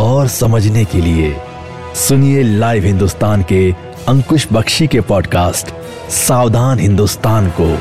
और समझने के लिए सुनिए लाइव हिंदुस्तान के अंकुश बख्शी के पॉडकास्ट सावधान हिंदुस्तान को।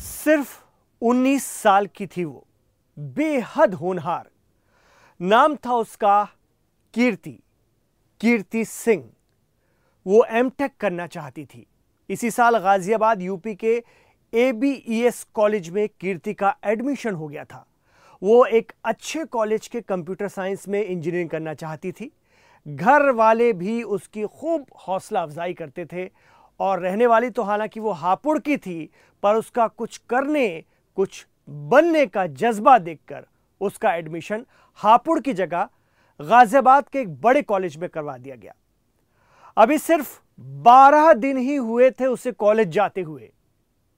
सिर्फ़ 19 साल की थी वो। बेहद होनहार। नाम था उसका कीर्ति कीर्ति सिंह। वो एमटेक करना चाहती थी। इसी साल गाजियाबाद यूपी के एबीईएस कॉलेज में कीर्ति का एडमिशन हो गया था। वो एक अच्छे कॉलेज के कंप्यूटर साइंस में इंजीनियरिंग करना चाहती थी। घर वाले भी उसकी खूब हौसला अफजाई करते थे और रहने वाली तो हालाँकि वो हापुड़ की थी, पर उसका कुछ करने, कुछ बनने का जज्बा देखकर उसका एडमिशन हापुड़ की जगह गाजियाबाद के एक बड़े कॉलेज में करवा दिया गया। अभी सिर्फ़ 12 दिन ही हुए थे उसे कॉलेज जाते हुए।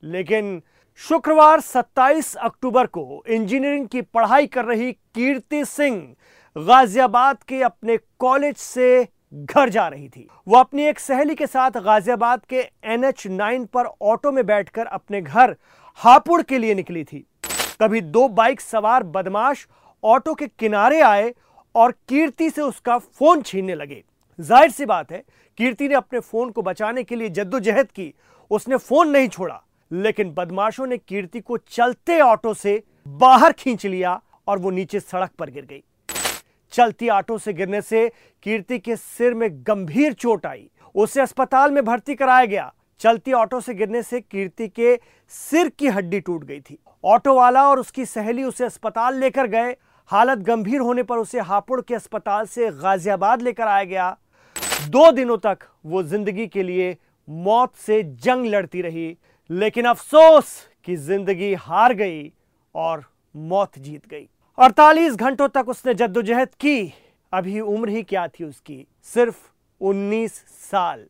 लेकिन शुक्रवार 27 अक्टूबर को इंजीनियरिंग की पढ़ाई कर रही कीर्ति सिंह गाजियाबाद के अपने कॉलेज से घर जा रही थी। वो अपनी एक सहेली के साथ गाजियाबाद के एन एच नाइन पर ऑटो में बैठकर अपने घर हापुड़ के लिए निकली थी। तभी दो बाइक सवार बदमाश ऑटो के किनारे आए और कीर्ति से उसका फ़ोन छीनने लगे। ज़ाहिर सी बात है, कीर्ति ने अपने फ़ोन को बचाने के लिए जद्दोजहद की। उसने फ़ोन नहीं छोड़ा। लेकिन बदमाशों ने कीर्ति को चलते ऑटो से बाहर खींच लिया और वो नीचे सड़क पर गिर गई। चलती ऑटो से गिरने से कीर्ति के सिर में गंभीर चोट आई। उसे अस्पताल में भर्ती कराया गया। चलती ऑटो से गिरने से कीर्ति के सिर की हड्डी टूट गई थी। ऑटो वाला और उसकी सहेली उसे अस्पताल लेकर गए। हालत गंभीर होने पर उसे हापुड़ के अस्पताल से गाजियाबाद लेकर आया गया। दो दिनों तक वो ज़िंदगी के लिए मौत से जंग लड़ती रही। लेकिन अफसोस कि ज़िंदगी हार गई और मौत जीत गई। 48 घंटों तक उसने जद्दोजहद की। अभी उम्र ही क्या थी उसकी? सिर्फ़ 19 साल।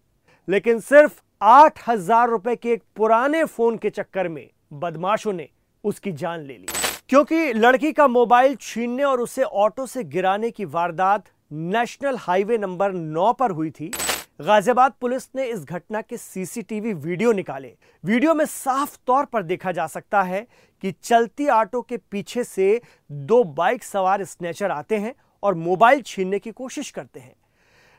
लेकिन सिर्फ़ आठ हज़ार रुपए के एक पुराने फ़ोन के चक्कर में बदमाशों ने उसकी जान ले ली। क्योंकि लड़की का मोबाइल छीनने और उसे ऑटो से गिराने की वारदात नेशनल हाईवे नंबर 9 पर हुई थी गाजियाबाद पुलिस ने इस घटना के सीसीटीवी वीडियो निकाले। वीडियो में साफ़ तौर पर देखा जा सकता है कि चलती ऑटो के पीछे से दो बाइक सवार स्नेचर आते हैं और मोबाइल छीनने की कोशिश करते हैं।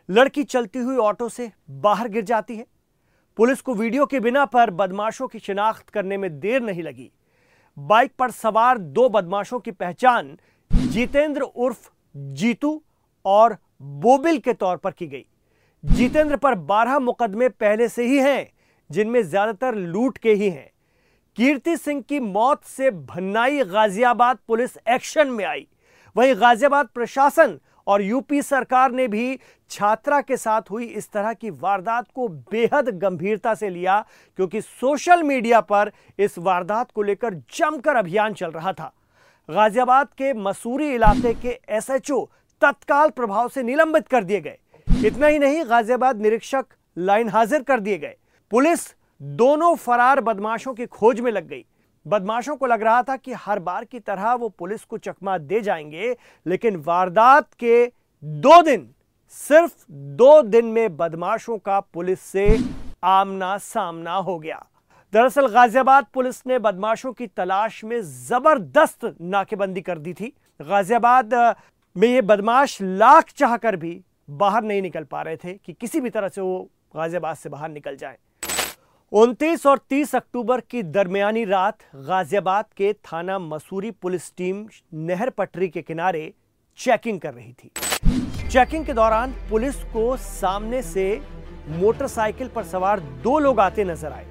लड़की चलती हुई ऑटो से बाहर गिर जाती है। पुलिस को वीडियो के बिना पर बदमाशों की शिनाख्त करने में देर नहीं लगी। बाइक पर सवार दो बदमाशों की पहचान जितेंद्र उर्फ़ जीतू और बोबिल के तौर पर की गई। जितेंद्र पर 12 मुकदमे पहले से ही हैं, जिनमें ज़्यादातर लूट के ही हैं। कीर्ति सिंह की मौत से भन्नाई गाजियाबाद पुलिस एक्शन में आई। वहीं गाजियाबाद प्रशासन और यूपी सरकार ने भी छात्रा के साथ हुई इस तरह की वारदात को बेहद गंभीरता से लिया, क्योंकि सोशल मीडिया पर इस वारदात को लेकर जमकर अभियान चल रहा था। गाजियाबाद के मसूरी इलाके के एसएचओ तत्काल प्रभाव से निलंबित कर दिए गए। इतना ही नहीं, गाजियाबाद निरीक्षक लाइन हाजिर कर दिए गए। पुलिस दोनों फरार बदमाशों की खोज में लग गई। बदमाशों को लग रहा था कि हर बार की तरह वो पुलिस को चकमा दे जाएँगे, लेकिन वारदात के दो दिन, सिर्फ़ दो दिन में बदमाशों का पुलिस से आमना सामना हो गया। दरअसल गाजियाबाद पुलिस ने बदमाशों की तलाश में ज़बरदस्त नाकेबंदी कर दी थी। गाजियाबाद में ये बदमाश लाख चाहकर भी बाहर नहीं निकल पा रहे थे कि किसी भी तरह से वो गाजियाबाद से बाहर निकल जाए। 29 और 30 अक्टूबर की दरमियानी रात गाजियाबाद के थाना मसूरी पुलिस टीम नहर पटरी के किनारे चेकिंग कर रही थी। चेकिंग के दौरान पुलिस को सामने से मोटरसाइकिल पर सवार दो लोग आते नज़र आए।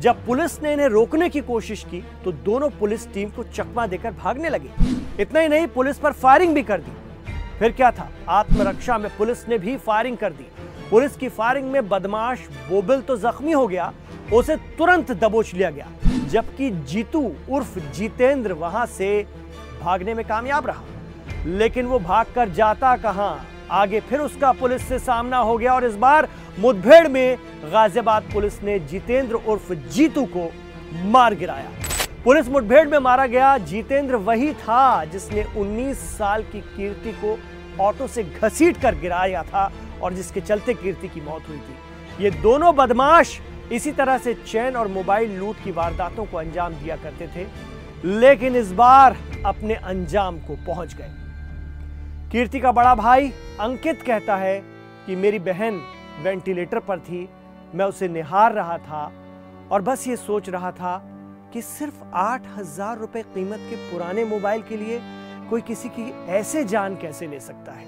जब पुलिस ने इन्हें रोकने की कोशिश की तो दोनों पुलिस टीम को चकमा देकर भागने लगे। इतना ही नहीं, पुलिस पर फायरिंग भी कर दी। फिर क्या था? आत्मरक्षा में पुलिस ने भी फायरिंग कर दी। पुलिस की फायरिंग में बदमाश बोबिल तो जख्मी हो गया, उसे तुरंत दबोच लिया गया, जबकि जीतू उर्फ़ जितेंद्र वहाँ से भागने में कामयाब रहा। लेकिन वो भागकर जाता कहाँ? आगे फिर उसका पुलिस से सामना हो गया और इस बार मुठभेड़ में गाजियाबाद पुलिस ने जितेंद्र उर्फ़ जीतू को मार गिराया। पुलिस मुठभेड़ में मारा गया। जितेंद्र वही था जिसने 19 साल की कीर्ति को ऑटो से घसीट कर गिराया था और जिसके चलते कीर्ति की मौत हुई थी। ये दोनों बदमाश इसी तरह से चैन और मोबाइल लूट की वारदातों को अंजाम दिया करते थे, लेकिन इस बार अपने अंजाम को पहुँच गए। कीर्ति का बड़ा भाई अंकित कहता है कि मेरी बहन वेंटिलेटर पर थी, मैं उसे निहार रहा था और बस ये सोच रहा था कि सिर्फ़ आठ हज़ार रुपए कीमत के पुराने मोबाइल के लिए कोई किसी की ऐसे जान कैसे ले सकता है?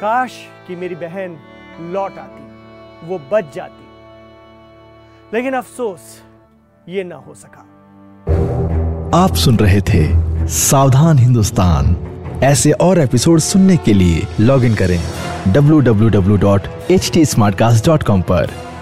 काश कि मेरी बहन लौट आती, वो बच जाती। लेकिन अफसोस, ये ना हो सका। आप सुन रहे थे सावधान हिंदुस्तान। ऐसे और एपिसोड सुनने के लिए लॉग इन करें www.htsmartcast.com पर।